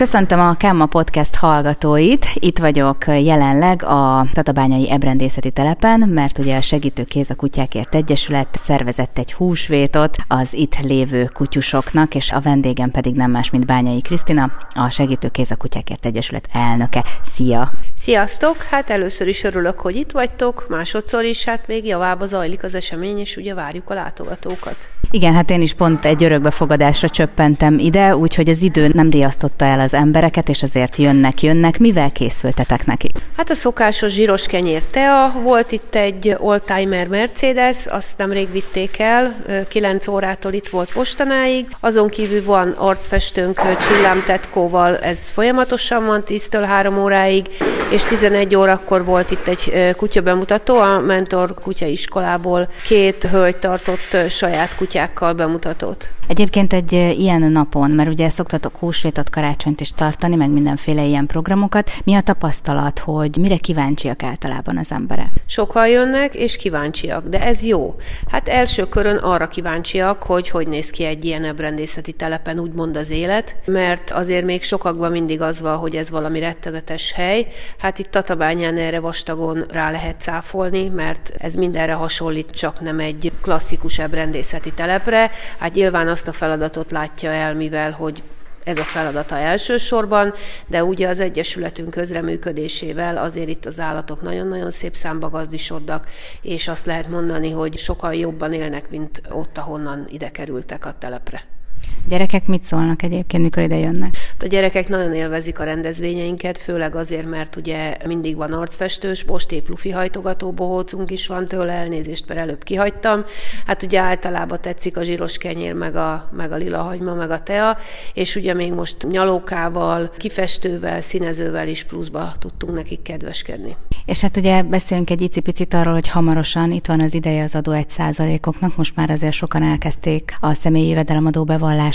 Köszöntöm a Kemma Podcast hallgatóit. Itt vagyok jelenleg a Tatabányai Ebrendészeti Telepen, mert ugye a Segítő Kéz a Kutyákért Egyesület szervezett egy húsvétot az itt lévő kutyusoknak, és a vendégem pedig nem más, mint Bányai Krisztina, a Segítő Kéz a Kutyákért Egyesület elnöke. Szia! Sziasztok! Hát először is örülök, hogy itt vagytok, másodszor is, hát még javába zajlik az esemény, és ugye várjuk a látogatókat. Igen, hát én is pont egy örökbefogadásra csöppentem ide, úgyhogy az idő nem riasztotta el az embereket, és azért jönnek, jönnek. Mivel készültetek nekik? Hát a szokásos zsíros kenyér tea, volt itt egy oldtimer Mercedes, azt nemrég vitték el, 9 órától itt volt postanáig, azon kívül van arcfestőnk csillámtetkóval, ez folyamatosan van 10-től 3 óráig, és 11 órakor volt itt egy kutya bemutató, a Mentor kutyaiskolából két hölgy tartott saját kutyákkal bemutatót. Egyébként egy ilyen napon, mert ugye szoktatok húsvétot, karácsonyt is tartani, meg mindenféle ilyen programokat, mi a tapasztalat, hogy mire kíváncsiak általában az emberek? Sokan jönnek, és kíváncsiak, de ez jó. Hát első körön arra kíváncsiak, hogy hogy néz ki egy ilyen ebrendészeti telepen, úgymond az élet, mert azért még sokakban mindig az van, hogy ez valami rettenetes hely. Hát itt Tatabányán erre vastagon rá lehet cáfolni, mert ez mindenre hasonlít, csak nem egy klasszikus ebrendészeti telepre. Hát nyilván azt a feladatot látja el, mivel hogy ez a feladata elsősorban, de ugye az Egyesületünk közreműködésével azért itt az állatok nagyon-nagyon szép számba gazdisodnak, és azt lehet mondani, hogy sokkal jobban élnek, mint ott, ahonnan ide kerültek a telepre. Gyerekek mit szólnak egyébként, mikor ide jönnek? A gyerekek nagyon élvezik a rendezvényeinket, főleg azért, mert ugye mindig van arcfestős, most épp lufi hajtogató bohócunk is van tőle, elnézést, mert előbb kihagytam. Hát ugye általában tetszik a zsíros kenyér, meg a, meg a lila hagyma, meg a tea, és ugye még most nyalókával, kifestővel, színezővel is pluszba tudtunk nekik kedveskedni. És hát ugye beszélünk egy icipicit arról, hogy hamarosan itt van az ideje az adó egy százalékoknak, most már azért sokan elkezdték a személyi jövedelemadó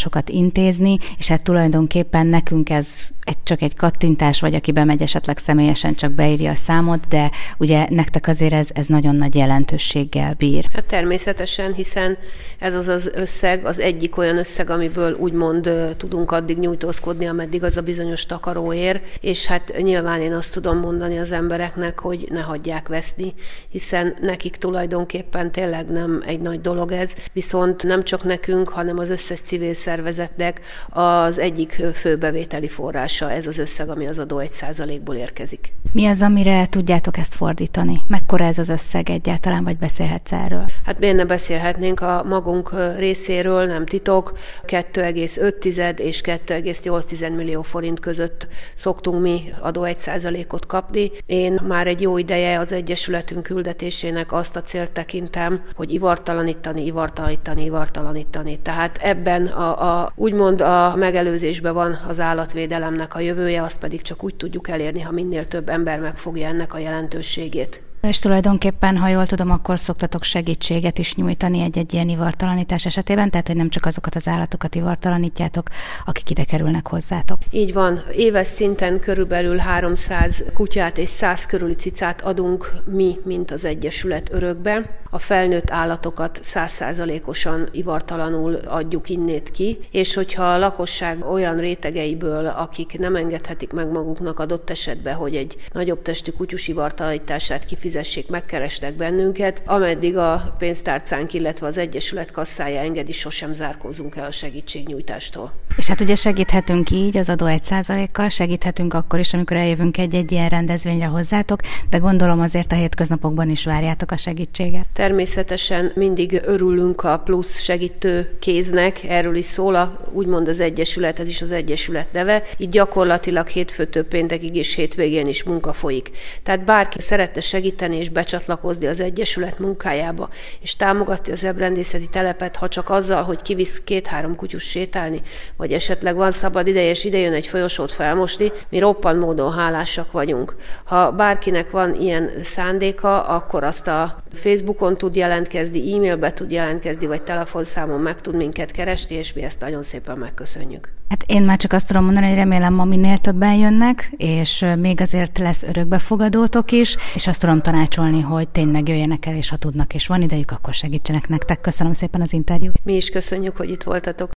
bevallásokat intézni, és hát tulajdonképpen nekünk ez egy, csak egy kattintás, vagy aki bemegy esetleg személyesen csak beírja a számot, de ugye nektek azért ez, ez nagyon nagy jelentőséggel bír. Hát természetesen, hiszen ez az az összeg, az egyik olyan összeg, amiből úgymond tudunk addig nyújtózkodni, ameddig az a bizonyos takaró ér, és hát nyilván én azt tudom mondani az embereknek, hogy ne hagyják veszni, hiszen nekik tulajdonképpen tényleg nem egy nagy dolog ez, viszont nem csak nekünk, hanem az összes civil szervezetnek az egyik főbevételi forrása ez az összeg, ami az adó egy százalékból érkezik. Mi az, amire tudjátok ezt fordítani? Mekkora ez az összeg egyáltalán, vagy beszélhetsz erről? Hát miért ne beszélhetnénk a magunk részéről, nem titok, 2,5 és 2,8 millió forint között szoktunk mi adó egy százalékot kapni. Én már egy jó ideje az Egyesületünk küldetésének azt a célt tekintem, hogy ivartalanítani, ivartalanítani, ivartalanítani. Tehát ebben a, a úgymond a megelőzésben van az állatvédelemnek a jövője, azt pedig csak úgy tudjuk elérni, ha minél több ember megfogja ennek a jelentőségét. És tulajdonképpen, ha jól tudom, akkor szoktatok segítséget is nyújtani egy-egy ilyen ivartalanítás esetében, tehát hogy nem csak azokat az állatokat ivartalanítjátok, akik ide kerülnek hozzátok. Így van. Éves szinten körülbelül 300 kutyát és 100 körüli cicát adunk mi, mint az Egyesület örökbe. A felnőtt állatokat 100%-osan ivartalanul adjuk innét ki, és hogyha a lakosság olyan rétegeiből, akik nem engedhetik meg maguknak adott esetben, hogy egy nagyobb testű kutyus ivartalanítását kifizet, fizessék, megkeresnek bennünket, ameddig a pénztárcánk, illetve az Egyesület kasszája engedi, sosem zárkózunk el a segítségnyújtástól. És hát ugye segíthetünk így az adó egy százalékkal, segíthetünk akkor is, amikor eljövünk egy-egy ilyen rendezvényre hozzátok, de gondolom azért a hétköznapokban is várjátok a segítséget. Természetesen mindig örülünk a plusz segítő kéznek, erről is szól a, úgymond az Egyesület, ez is az Egyesület neve. Itt gyakorlatilag hétfőtől péntekig és hétvégén is munka folyik. Tehát bárki szeretne segíteni, és becsatlakozni az Egyesület munkájába, és támogatni az ebrendészeti telepet, ha csak azzal, hogy kivisz két-három kutyus sétálni, vagy esetleg van szabad ideje, és idejön egy folyosót felmosni, mi roppant módon hálásak vagyunk. Ha bárkinek van ilyen szándéka, akkor azt a Facebookon tud jelentkezni, e-mailbe tud jelentkezni, vagy telefonszámon meg tud minket keresni, és mi ezt nagyon szépen megköszönjük. Hát én már csak azt tudom mondani, hogy remélem ma minél többen jönnek, és még azért lesz örökbefogadótok is, és azt tudom tanácsolni, hogy tényleg jöjjenek el, és ha tudnak és van idejük, akkor segítsenek nektek. Köszönöm szépen az interjút. Mi is köszönjük, hogy itt voltatok.